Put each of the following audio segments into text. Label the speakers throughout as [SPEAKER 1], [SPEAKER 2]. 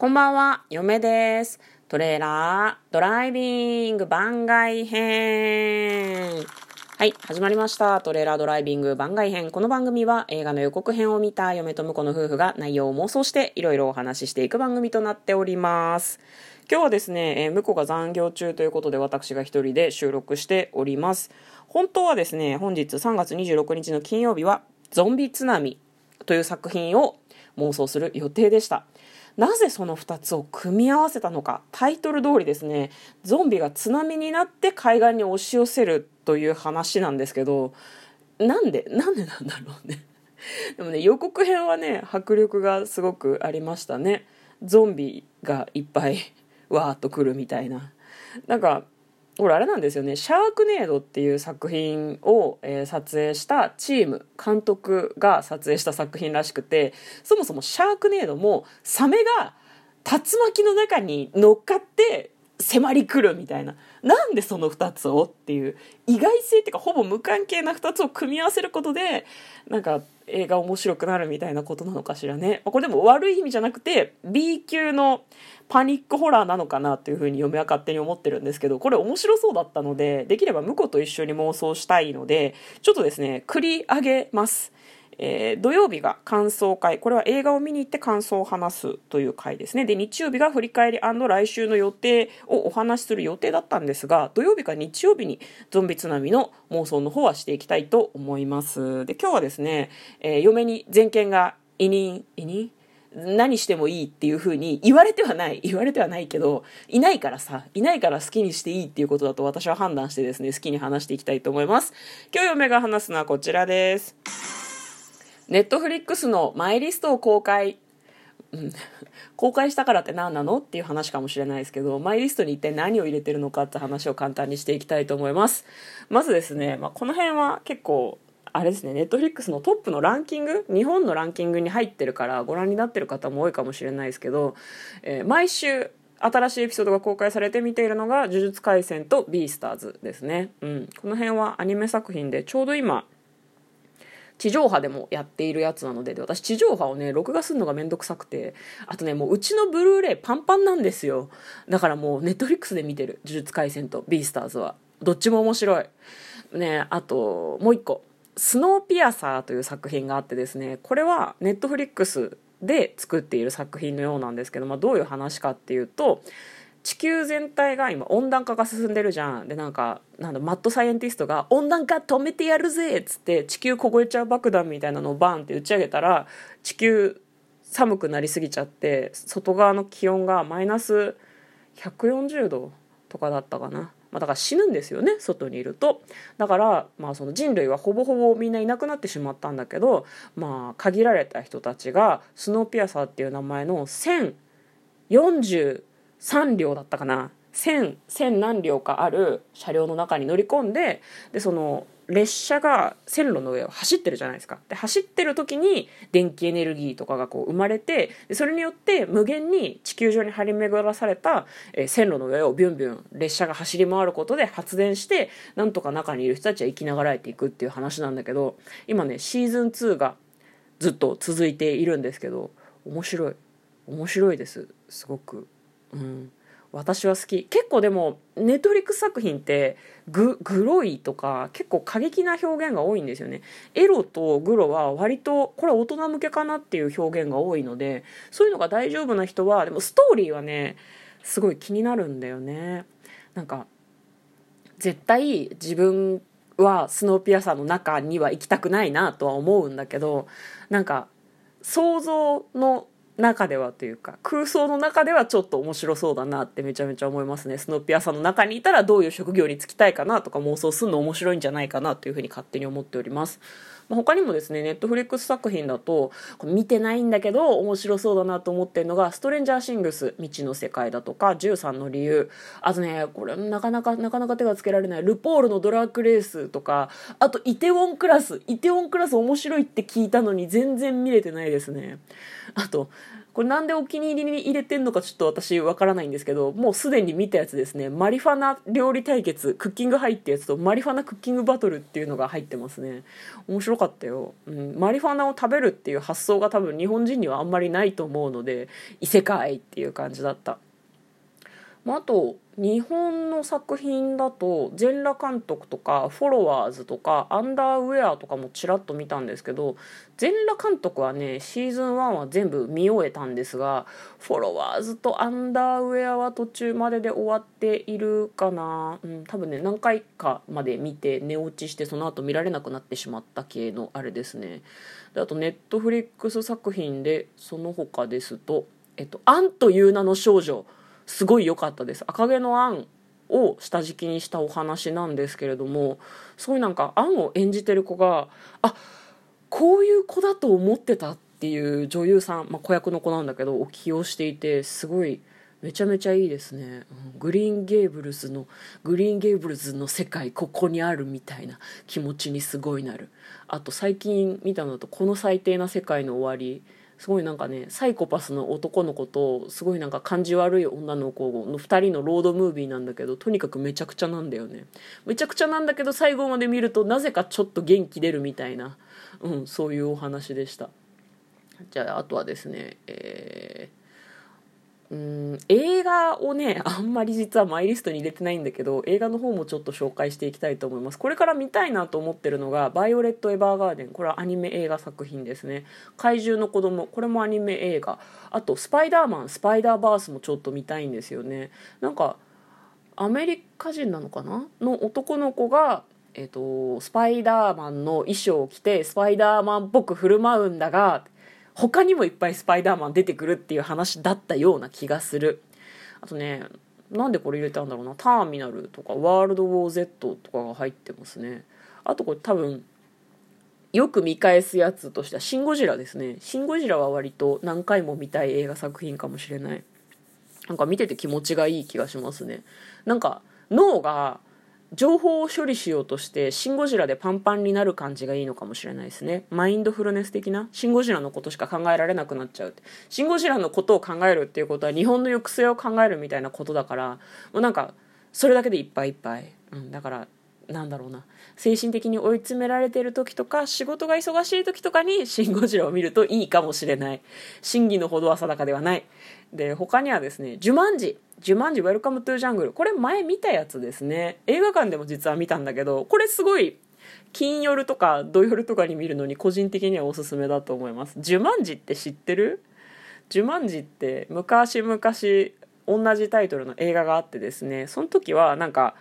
[SPEAKER 1] こんばんは、嫁です。トレーラードライビング番外編。はい、始まりました。トレーラードライビング番外編。この番組は映画の予告編を見た嫁と婿の夫婦が内容を妄想していろいろお話ししていく番組となっております。今日はですね、えー、婿が残業中ということで私が一人で収録しております。本当はですね、本日3月26日の金曜日はゾンビ津波という作品を妄想する予定でした。なぜその2つを組み合わせたのかタイトル通りですねゾンビが津波になって海岸に押し寄せるという話なんですけどなんでなんでなんだろうね。でもね予告編はね迫力がすごくありましたね。ゾンビがいっぱいわーっと来るみたいな。なんかこれあれなんですよね「シャークネード」っていう作品を、えー、撮影したチーム監督が撮影した作品らしくてそもそも「シャークネード」もサメが竜巻の中に乗っかって迫り来るみたいな。なんでその2つをっていう。意外性っていうかほぼ無関係な2つを組み合わせることでなんか映画面白くなるみたいなことなのかしらね。これでも悪い意味じゃなくて B 級のパニックホラーなのかなというふうに嫁は勝手に思ってるんですけどこれ面白そうだったのでできれば婿と一緒に妄想したいのでちょっとですね繰り上げます。えー、土曜日が感想会これは映画を見に行って感想を話すという回ですねで日曜日が振り返り来週の予定をお話しする予定だったんですが土曜日か日曜日にゾンビ津波の妄想の方はしていきたいと思いますで今日はですね、えー、嫁に全権が委任委任？何してもいいっていう風に言われてはない。言われてはないけど、いないからさ、いないから好きにしていいっていうことだと私は判断してですね、好きに話していきたいと思います。今日嫁が話すのはこちらです。ネットフリックスのマイリストを公開。うん、公開したからって何なのっていう話かもしれないですけど、マイリストに一体何を入れてるのかって話を簡単にしていきたいと思います。まずですね、まあ、この辺は結構、あれですね、ネットフリックスのトップのランキング、日本のランキングに入ってるからご覧になってる方も多いかもしれないですけど、えー、毎週新しいエピソードが公開されて見ているのが呪術廻戦とビースターズですね。うん。この辺はアニメ作品でちょうど今、地上波でもやっているやつなのでで私地上波をね録画するのがめんどくさくてあとねもううちのブルーレイパンパンなんですよ。だからもうネットフリックスで見てる「呪術廻戦」と「ビースターズ」は。どっちも面白い。ねあともう一個「スノーピアサー」という作品があってですねこれはネットフリックスで作っている作品のようなんですけど、まあ、どういう話かっていうと地球全体が今温暖化が進んでるじゃんでなんかなんマッドサイエンティストが「温暖化止めてやるぜ!」っつって地球凍えちゃう爆弾みたいなのをバンって打ち上げたら地球寒くなりすぎちゃって外側の気温がマイナス140度とかだったかな。まあ、だから死ぬんですよね外にいるとだから、まあ、その人類はほぼほぼみんないなくなってしまったんだけど、まあ、限られた人たちがスノーピアサーっていう名前の1040 3両だったかな。1000 1000何両かある車両の中に乗り込んででその列車が線路の上を走ってるじゃないですか。で走ってる時に電気エネルギーとかがこう生まれてそれによって無限に地球上に張り巡らされた、え、線路の上をビュンビュン列車が走り回ることで発電してなんとか中にいる人たちは生きながらえていくっていう話なんだけど今ねシーズン2がずっと続いているんですけど面白い。面白いです。すごく。うん、私は好き。結構でもネットリック作品ってググロいとか結構過激な表現が多いんですよね。エロとグロは割とこれ大人向けかなっていう表現が多いのでそういうのが大丈夫な人はでもストーリーはねすごい気になるんだよね。なんか絶対自分はスノーピアサーの中には行きたくないなとは思うんだけどなんか想像の中ではというか空想の中ではちょっと面白そうだなってめちゃめちゃ思いますね。スノーピアさんの中にいたらどういう職業に就きたいかなとか妄想するの面白いんじゃないかなというふうに勝手に思っております。他にもですねネットフリックス作品だと見てないんだけど面白そうだなと思ってるのが「ストレンジャーシングス未知の世界」だとか「13の理由」あとねこれなかなかなかなか手がつけられない「ルポールのドラッグレース」とかあと「イテウォンクラス」「イテウォンクラス面白いって聞いたのに全然見れてないですね。あとこれなんでお気に入りに入れてんのかちょっと私わからないんですけど、もうすでに見たやつですね。マリファナ料理対決、クッキング入ったやつとマリファナクッキングバトルっていうのが入ってますね。面白かったよ。うん、マリファナを食べるっていう発想が多分日本人にはあんまりないと思うので、異世界っていう感じだった。まあ、あと日本の作品だと全裸監督とかフォロワーズとかアンダーウェアとかもちらっと見たんですけど全裸監督はねシーズン1は全部見終えたんですがフォロワーズとアンダーウェアは途中までで終わっているかな、うん、多分ね何回かまで見て寝落ちしてその後見られなくなってしまった系のあれですね。であとネットフリックス作品でその他ですと「えっと、アンという名の少女」すごい良かったです。赤毛のアンを下敷きにしたお話なんですけれどもすごいうなんかアンを演じてる子があこういう子だと思ってたっていう女優さん、まあ、子役の子なんだけどを起用していてすごいめちゃめちゃいいですね、うん、グリーンゲーブルズのグリーンゲーブルズの世界ここにあるみたいな気持ちにすごいなる。あと最近見たのだとこの最低な世界の終わりすごいなんかねサイコパスの男の子とすごいなんか感じ悪い女の子の2人のロードムービーなんだけどとにかくめちゃくちゃなんだよね。めちゃくちゃなんだけど最後まで見るとなぜかちょっと元気出るみたいな、うん、そういうお話でした。じゃああとはですねえーうん映画をねあんまり実はマイリストに入れてないんだけど映画の方もちょっと紹介していきたいと思います。これから見たいなと思ってるのが「バイオレット・エヴァーガーデン」これはアニメ映画作品ですね「怪獣の子供。これもアニメ映画。あと「スパイダーマン」「スパイダーバース」もちょっと見たいんですよね。なんかアメリカ人なのかな？の男の子がえっ、とスパイダーマンの衣装を着てスパイダーマンっぽく振る舞うんだが他にもいっぱいスパイダーマン出てくるっていう話だったような気がする。あとねなんでこれ入れたんだろうな。ターミナルとかワールドウォー Z とかが入ってますね。あとこれ多分よく見返すやつとしては「シン・ゴジラ」ですね「シン・ゴジラ」は割と何回も見たい映画作品かもしれない。なんか見てて気持ちがいい気がしますね。なんか脳が情報を処理しようとしてシン・ゴジラでパンパンになる感じがいいのかもしれないですね。マインドフルネス的な？シン・ゴジラのことしか考えられなくなっちゃうシン・ゴジラのことを考えるっていうことは日本の抑制を考えるみたいなことだからもうなんかそれだけでいっぱいいっぱい、うん、だからなんだろうな精神的に追い詰められてる時とか仕事が忙しい時とかに「シン・ゴジラ」を見るといいかもしれない真偽のほどは定かではないで他にはですね「ジュマンジ」ジュマンジウェルカムトゥジャングル。これ前見たやつですね。映画館でも実は見たんだけど、これすごい金夜とか土夜とかに見るのに個人的にはおすすめだと思います。ジュマンジって知ってる？ジュマンジって昔々同じタイトルの映画があってですね、その時はなんか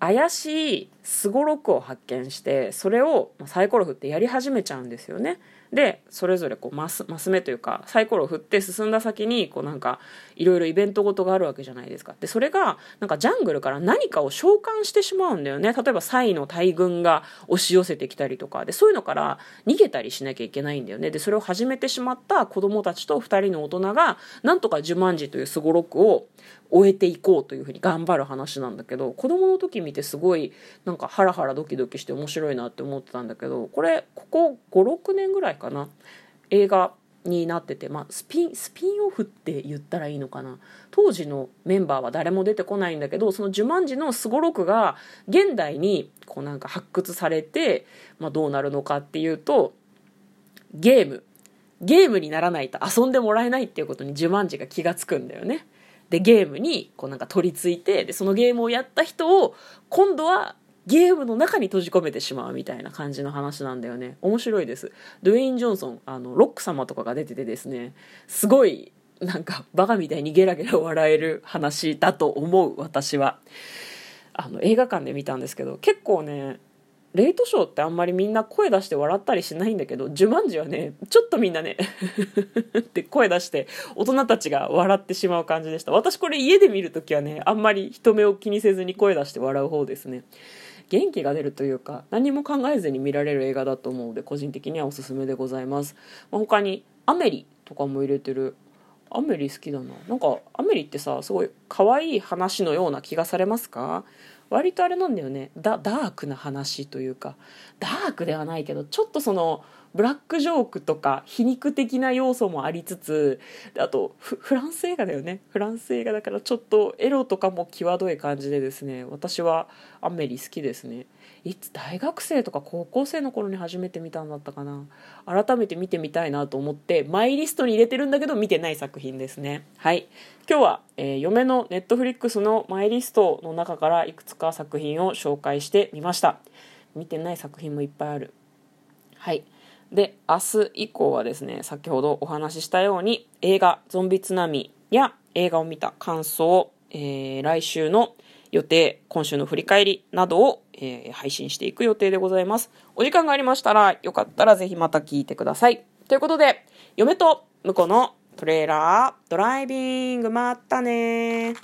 [SPEAKER 1] 怪しいすごろくを発見して、それをサイコロ振ってやり始めちゃうんですよね。でそれぞれこうマスマス目というかサイコロを振って進んだ先にこうなんかいろいろイベントごとがあるわけじゃないですか。でそれがなんかジャングルから何かを召喚してしまうんだよね。例えばサイの大群が押し寄せてきたりとか。でそういうのから逃げたりしなきゃいけないんだよね。でそれを始めてしまった子供たちと2人の大人がなんとか呪文字というすごろくを終えていこうというふうに頑張る話なんだけど子供の時見てすごいなんかハラハラドキドキして面白いなって思ってたんだけどこれここ56年ぐらいかな映画になってて、まあ、スピンスピンオフって言ったらいいのかな当時のメンバーは誰も出てこないんだけどその呪文字のすごろくが現代にこうなんか発掘されて、まあ、どうなるのかっていうとゲームゲームにならないと遊んでもらえないっていうことに呪文字が気が付くんだよね。でゲームにこうなんか取り付いてでそのゲームをやった人を今度はゲームの中に閉じ込めてしまうみたいな感じの話なんだよね。面白いです。ドゥエイン・ジョンソンあのロック様とかが出ててですねすごいなんかバカみたいにゲラゲラ笑える話だと思う私は。あの映画館で見たんですけど結構ねレイトショーってあんまりみんな声出して笑ったりしないんだけど、ジュマンジはね、ちょっとみんなね って声出して大人たちが笑ってしまう感じでした。私これ家で見るときはね、あんまり人目を気にせずに声出して笑う方ですね。元気が出るというか、何も考えずに見られる映画だと思うので、個人的にはおすすめでございます。ま、他に、アメリとかも入れてる。アメリ好きだな。なんか、アメリってさ、すごい可愛い話のような気がされますか？割とあれなんだよね。ダダークな話というか。ダークではないけどちょっとそのブラックジョークとか皮肉的な要素もありつつあとフランス映画だよね。フランス映画だからちょっとエロとかも際どい感じでですね私はアメリ好きですね。いつ大学生とか高校生の頃に初めて見たんだったかな。改めて見てみたいなと思ってマイリストに入れてるんだけど見てない作品ですね。はい。今日は、えー、嫁のネットフリックスのマイリストの中からいくつか作品を紹介してみました。見てない作品もいっぱいある。はい。で明日以降はですね先ほどお話ししたように映画「ゾンビ津波」や映画を見た感想、えー、来週の予定今週の振り返りなどを、えー、配信していく予定でございます。お時間がありましたらよかったらぜひまた聞いてください。ということで嫁と婿のトレーラードライビングまったね